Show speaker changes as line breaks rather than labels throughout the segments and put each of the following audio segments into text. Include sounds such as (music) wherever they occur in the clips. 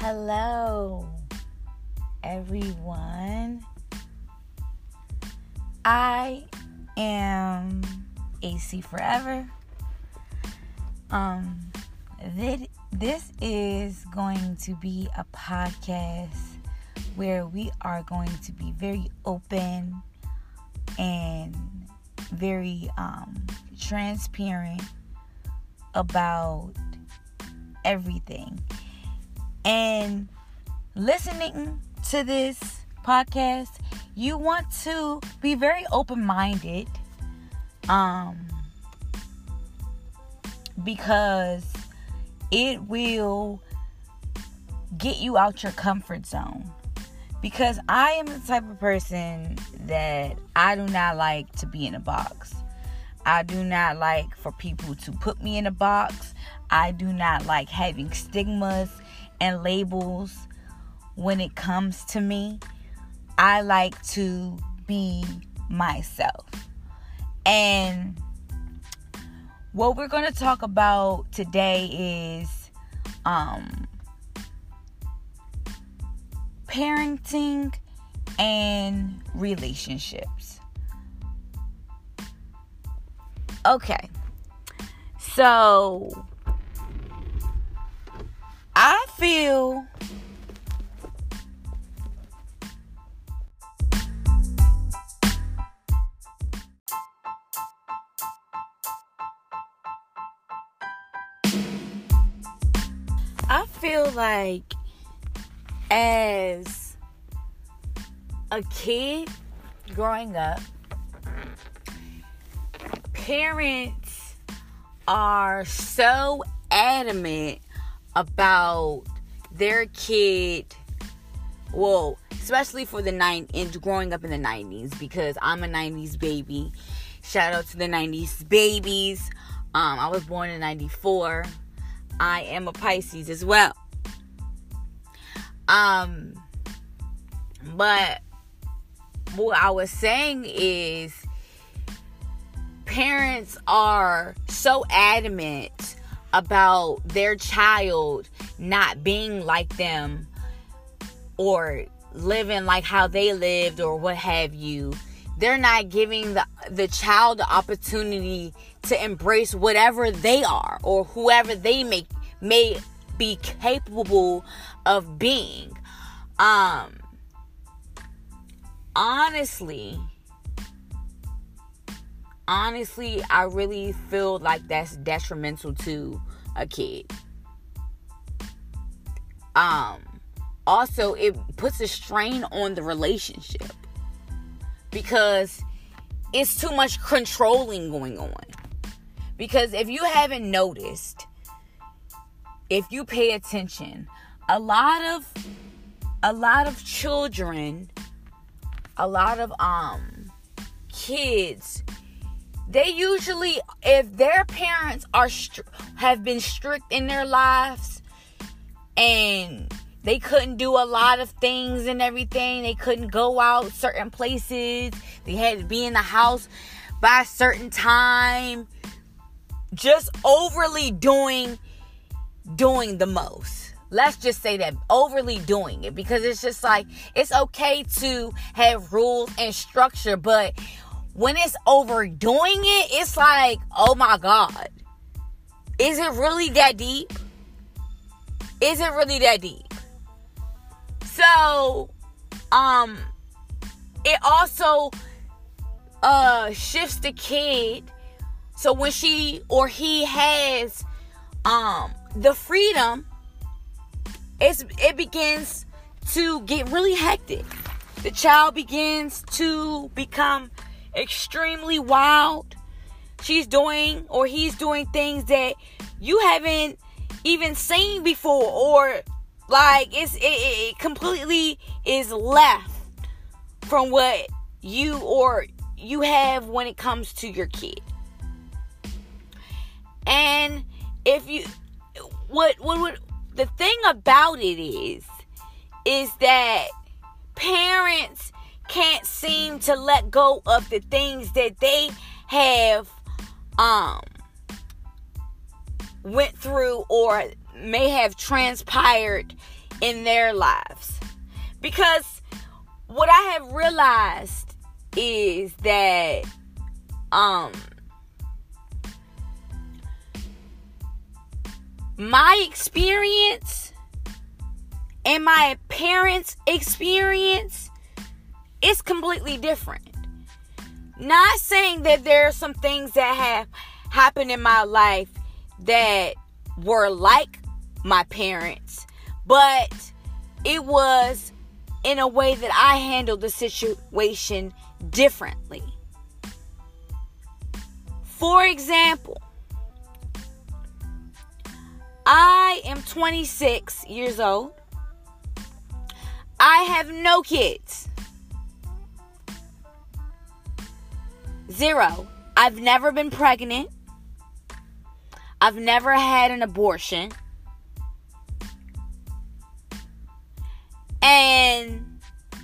Hello, everyone. I am AC Forever. Um, this, this is going to be a podcast where we are going to be very open and very um, transparent about everything. And listening to this podcast, you want to be very open minded. Um, because it will get you out your comfort zone. Because I am the type of person that I do not like to be in a box. I do not like for people to put me in a box. I do not like having stigmas and labels when it comes to me. I like to be myself. And what we're going to talk about today is um, parenting and relationships. Okay. So feel. I feel like as a kid growing up, parents are so adamant about their kid well especially for the nine and growing up in the 90s because i'm a 90s baby. Shout out to the 90s babies. Um, i was born in 94 i am a pisces as well. Um but what i was saying is parents are so adamant about their child not being like them or living like how they lived or what have you. They're not giving the the child the opportunity to embrace whatever they are or whoever they may may be capable of being. Um honestly honestly, I really feel like that's detrimental to a kid. Um, also, it puts a strain on the relationship because it's too much controlling going on. Because if you haven't noticed, if you pay attention, a lot of a lot of children, a lot of um kids they usually if their parents are have been strict in their lives and they couldn't do a lot of things and everything they couldn't go out certain places they had to be in the house by a certain time just overly doing doing the most. Let's just say that overly doing it because it's just like it's okay to have rules and structure but when it's overdoing it, it's like, oh my God. Is it really that deep? Is it really that deep? So, um, it also uh shifts the kid. So when she or he has um the freedom, it's it begins to get really hectic. The child begins to become extremely wild. She's doing or he's doing things that you haven't even seen before or like it's it, it completely is left from what you or you have when it comes to your kid. And if you what what what the thing about it is is that parents can't seem to let go of the things that they have um went through or may have transpired in their lives. Because what I have realized is that um my experience and my parents' experience is completely different. Not saying that there are some things that have happened in my life that were like my parents, but it was in a way that I handled the situation differently. For example, I am 26 years old. I have no kids. Zero. I've never been pregnant. I've never had an abortion. And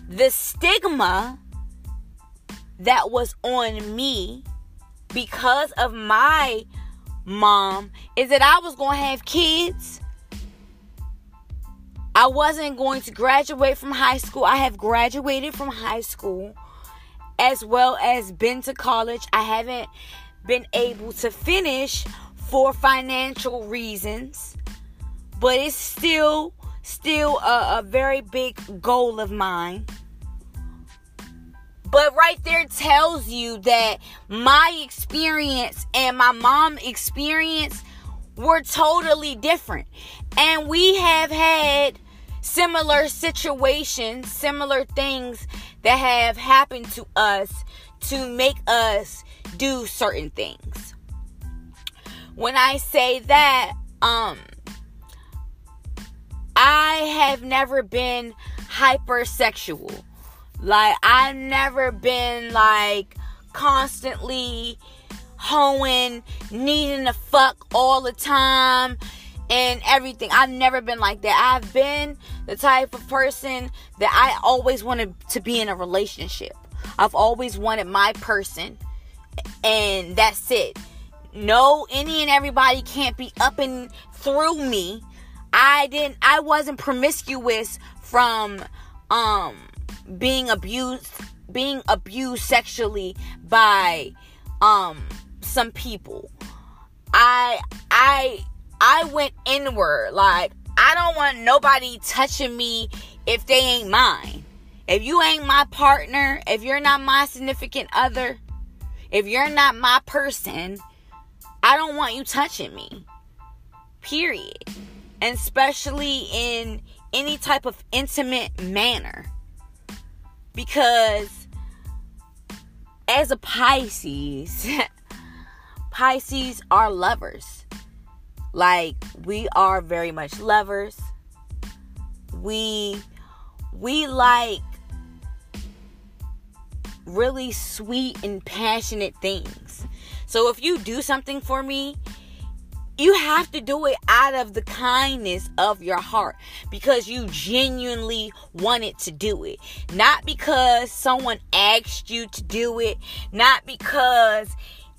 the stigma that was on me because of my mom is that I was going to have kids. I wasn't going to graduate from high school. I have graduated from high school as well as been to college. I haven't been able to finish for financial reasons, but it's still still a, a very big goal of mine. But right there tells you that my experience and my mom experience were totally different. And we have had similar situations, similar things that have happened to us to make us do certain things. When I say that, um, I have never been hypersexual. Like, I've never been like constantly hoeing, needing to fuck all the time and everything. I've never been like that. I've been the type of person that I always wanted to be in a relationship. I've always wanted my person, and that's it. No, any and everybody can't be up and through me. I didn't. I wasn't promiscuous from um being abused, being abused sexually by um some people. I I I went inward. Like, I don't want nobody touching me if they ain't mine. If you ain't my partner, if you're not my significant other, if you're not my person, I don't want you touching me. Period. And especially in any type of intimate manner. Because as a Pisces, (laughs) Pisces are lovers. Like we are very much lovers. We we like really sweet and passionate things. So if you do something for me, you have to do it out of the kindness of your heart because you genuinely wanted to do it. Not because someone asked you to do it, not because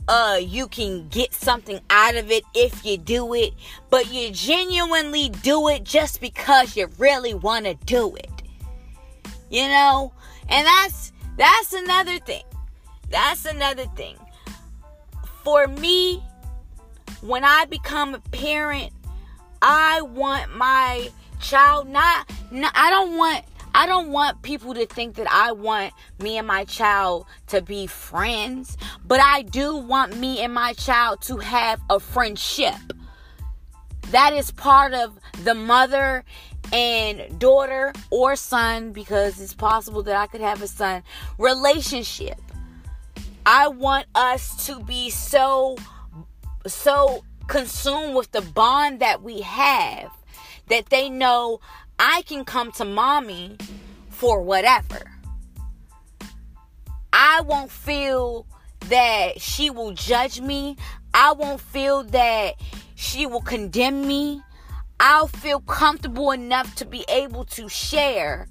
uh you can get something out of it if you do it, but you genuinely do it just because you really want to do it. You know? And that's that's another thing. That's another thing. For me, when I become a parent, I want my child not, not I don't want I don't want people to think that I want me and my child to be friends, but I do want me and my child to have a friendship. That is part of the mother and daughter or son, because it's possible that I could have a son, relationship. I want us to be so, so consumed with the bond that we have that they know I can come to mommy for whatever. I won't feel that she will judge me. I won't feel that she will condemn me. I'll feel comfortable enough to be able to share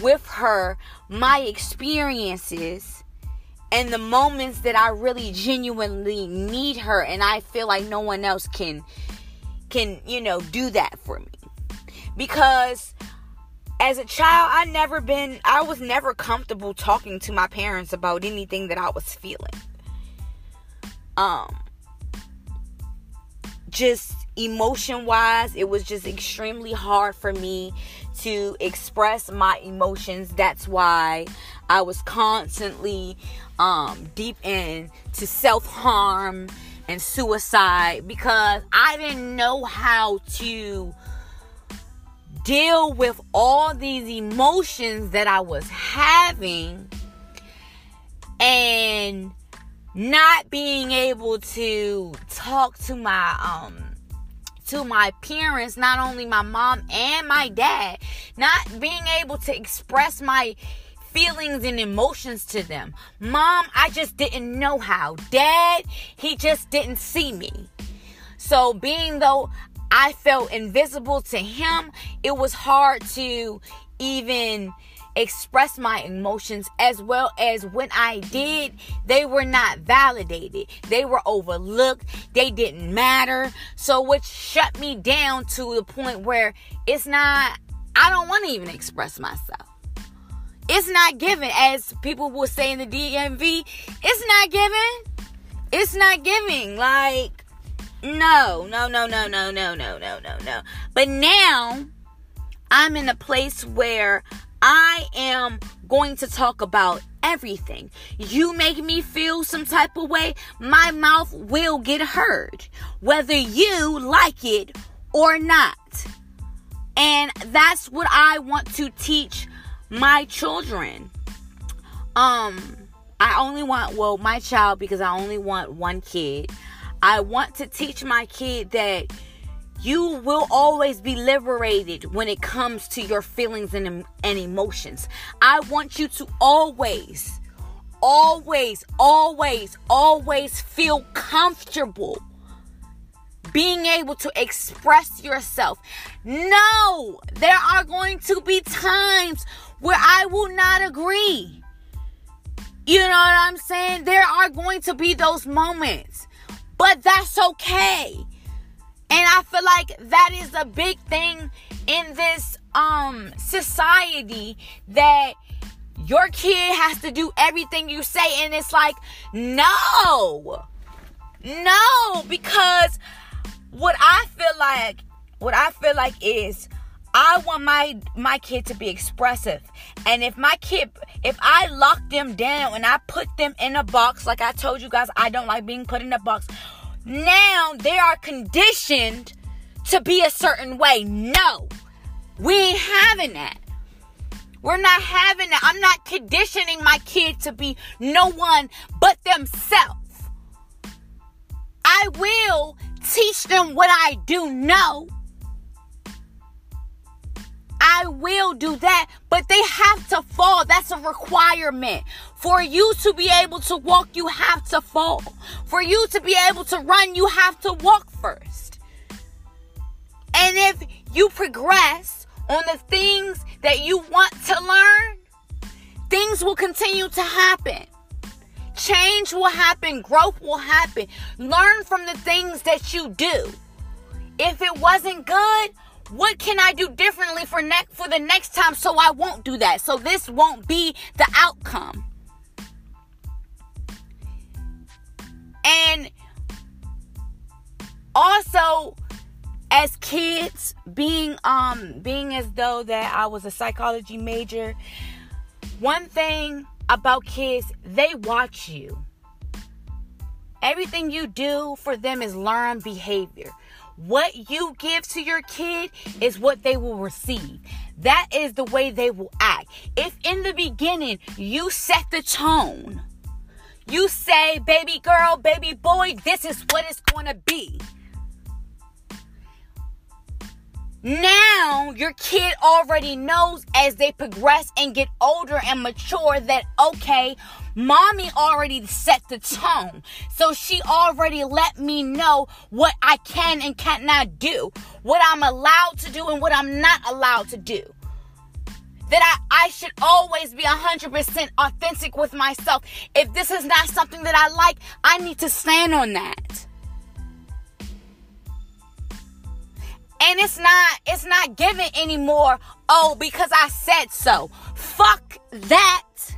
with her my experiences and the moments that I really genuinely need her and I feel like no one else can can, you know, do that for me because as a child I never been I was never comfortable talking to my parents about anything that I was feeling. Um just emotion wise, it was just extremely hard for me to express my emotions. That's why I was constantly um, deep into self harm and suicide because I didn't know how to deal with all these emotions that I was having and not being able to talk to my um to my parents, not only my mom and my dad, not being able to express my feelings and emotions to them. Mom, I just didn't know how. Dad, he just didn't see me. So, being though I felt invisible to him, it was hard to even express my emotions as well as when I did, they were not validated. They were overlooked. They didn't matter. So which shut me down to the point where it's not I don't want to even express myself. It's not given as people will say in the DMV, it's not given. It's not giving like no, no, no, no, no, no, no, no, no, no. But now I'm in a place where I am going to talk about everything. You make me feel some type of way, my mouth will get heard, whether you like it or not. And that's what I want to teach my children. Um, I only want, well, my child, because I only want one kid. I want to teach my kid that you will always be liberated when it comes to your feelings and, and emotions. I want you to always, always, always, always feel comfortable being able to express yourself. No, there are going to be times where I will not agree. You know what I'm saying? There are going to be those moments, but that's okay and I feel like that is a big thing in this um society that your kid has to do everything you say and it's like no. No, because what I feel like what I feel like is I want my my kid to be expressive. And if my kid if I lock them down and I put them in a box like I told you guys I don't like being put in a box now they are conditioned to be a certain way. No, we ain't having that. We're not having that. I'm not conditioning my kid to be no one but themselves. I will teach them what I do know. I will do that, but they have to fall. That's a requirement. For you to be able to walk, you have to fall. For you to be able to run, you have to walk first. And if you progress on the things that you want to learn, things will continue to happen. Change will happen, growth will happen. Learn from the things that you do. If it wasn't good, what can I do differently for next for the next time so I won't do that? So this won't be the outcome. And also as kids being um being as though that I was a psychology major, one thing about kids, they watch you. Everything you do for them is learned behavior. What you give to your kid is what they will receive. That is the way they will act. If in the beginning you set the tone, you say, baby girl, baby boy, this is what it's going to be. Now your kid already knows as they progress and get older and mature that, okay, mommy already set the tone. So she already let me know what I can and cannot do, what I'm allowed to do and what I'm not allowed to do that I, I should always be 100% authentic with myself. If this is not something that I like, I need to stand on that. And it's not it's not given anymore. Oh, because I said so. Fuck that.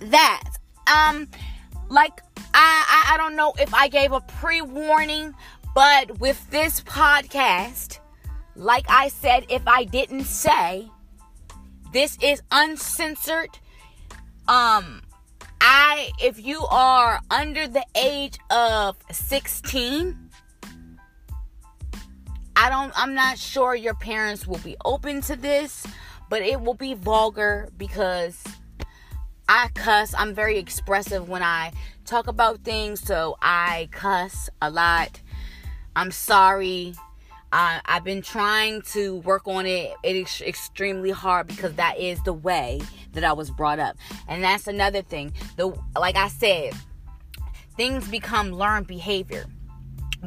That. Um like I, I I don't know if I gave a pre-warning, but with this podcast, like I said, if I didn't say, this is uncensored. Um I if you are under the age of 16, I don't I'm not sure your parents will be open to this, but it will be vulgar because I cuss. I'm very expressive when I talk about things, so I cuss a lot. I'm sorry. I've been trying to work on it. It is extremely hard because that is the way that I was brought up, and that's another thing. The like I said, things become learned behavior.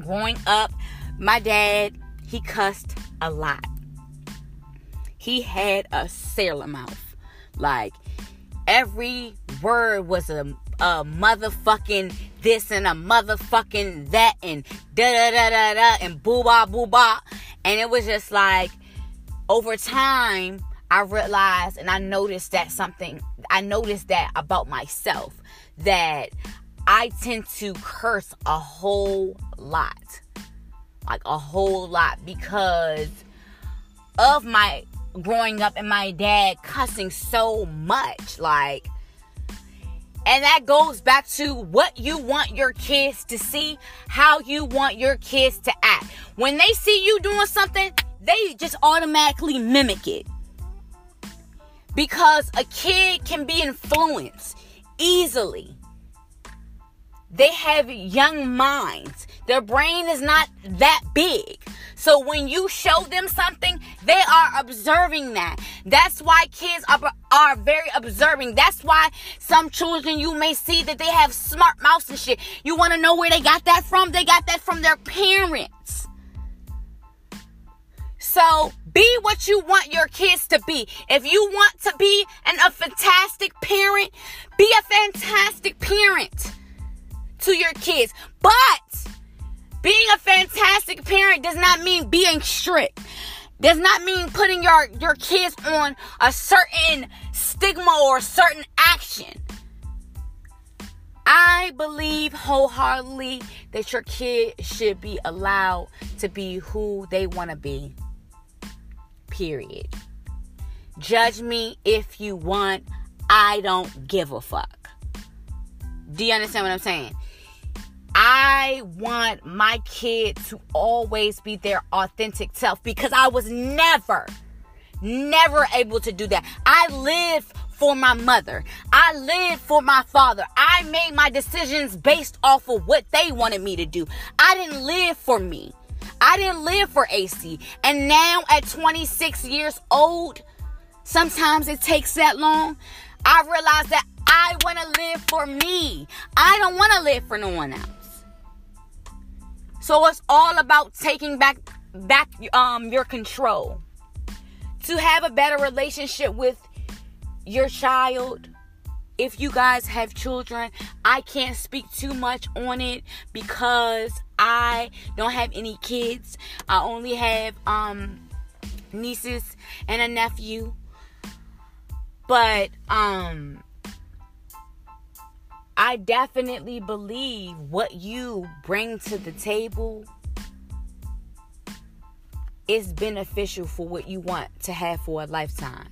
Growing up, my dad he cussed a lot. He had a sailor mouth, like every word was a, a motherfucking this and a motherfucking that and da da da da da and boo ba boo ba. And it was just like over time, I realized and I noticed that something, I noticed that about myself that I tend to curse a whole lot. Like a whole lot because of my growing up and my dad cussing so much. Like, and that goes back to what you want your kids to see, how you want your kids to act. When they see you doing something, they just automatically mimic it. Because a kid can be influenced easily. They have young minds. Their brain is not that big. So when you show them something, they are observing that. That's why kids are, are very observing. That's why some children you may see that they have smart mouths and shit. You want to know where they got that from? They got that from their parents. So be what you want your kids to be. If you want to be an, a fantastic parent, be a fantastic parent to your kids. But being a fantastic parent does not mean being strict. Does not mean putting your, your kids on a certain stigma or a certain action. I believe wholeheartedly that your kid should be allowed to be who they want to be. Period. Judge me if you want. I don't give a fuck. Do you understand what I'm saying? I want my kid to always be their authentic self because I was never, never able to do that. I live for my mother. I live for my father. I made my decisions based off of what they wanted me to do. I didn't live for me. I didn't live for AC. And now at 26 years old, sometimes it takes that long. I realize that I want to live for me. I don't want to live for no one else. So it's all about taking back back um your control. To have a better relationship with your child. If you guys have children, I can't speak too much on it because I don't have any kids. I only have um nieces and a nephew. But um I definitely believe what you bring to the table is beneficial for what you want to have for a lifetime.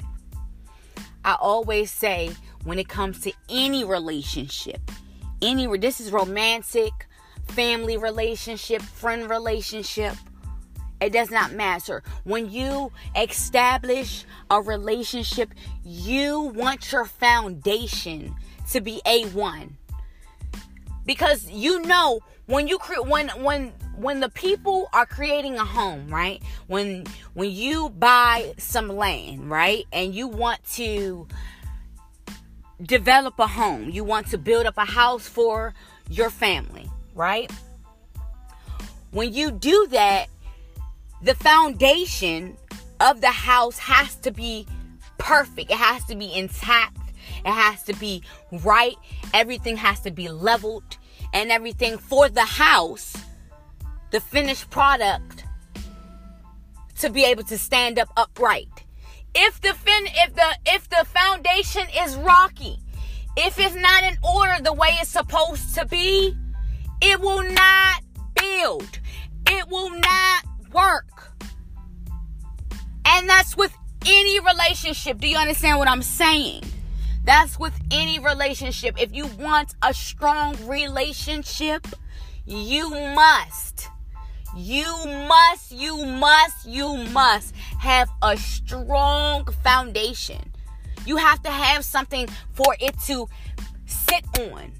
I always say when it comes to any relationship, any this is romantic, family relationship, friend relationship, it does not matter. When you establish a relationship, you want your foundation to be A1 because you know when you create when when when the people are creating a home right? When when you buy some land right? And you want to develop a home you want to build up a house for your family right? When you do that the foundation of the house has to be perfect. It has to be intact it has to be right. Everything has to be leveled and everything for the house. The finished product to be able to stand up upright. If the fin if the if the foundation is rocky, if it's not in order the way it's supposed to be, it will not build. It will not work. And that's with any relationship. Do you understand what I'm saying? That's with any relationship. If you want a strong relationship, you must, you must, you must, you must have a strong foundation. You have to have something for it to sit on.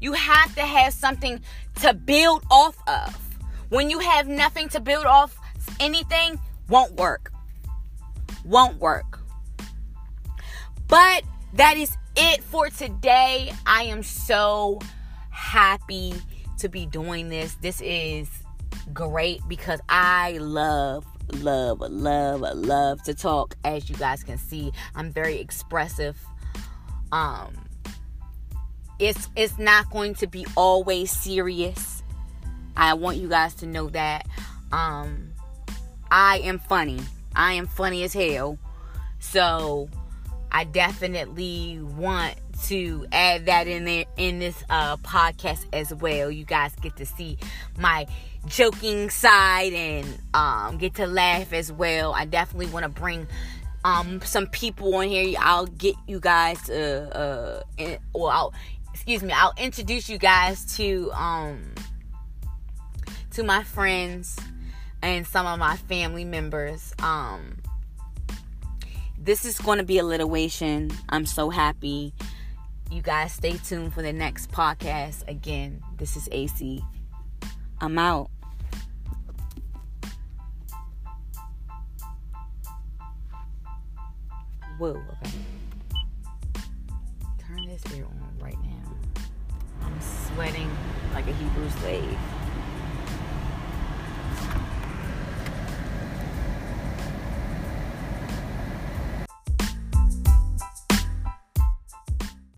You have to have something to build off of. When you have nothing to build off anything, won't work. Won't work. But that is it for today. I am so happy to be doing this. This is great because I love love, love, love to talk. As you guys can see, I'm very expressive. Um, it's it's not going to be always serious. I want you guys to know that. Um, I am funny. I am funny as hell. So I definitely want to add that in there in this uh, podcast as well. You guys get to see my joking side and um, get to laugh as well. I definitely want to bring um, some people on here. I'll get you guys to, uh, in, I'll, excuse me, I'll introduce you guys to um, to my friends and some of my family members. Um, this is going to be a alliteration. I'm so happy. You guys stay tuned for the next podcast. Again, this is AC. I'm out. Whoa, okay. Turn this here on right now. I'm sweating like a Hebrew slave.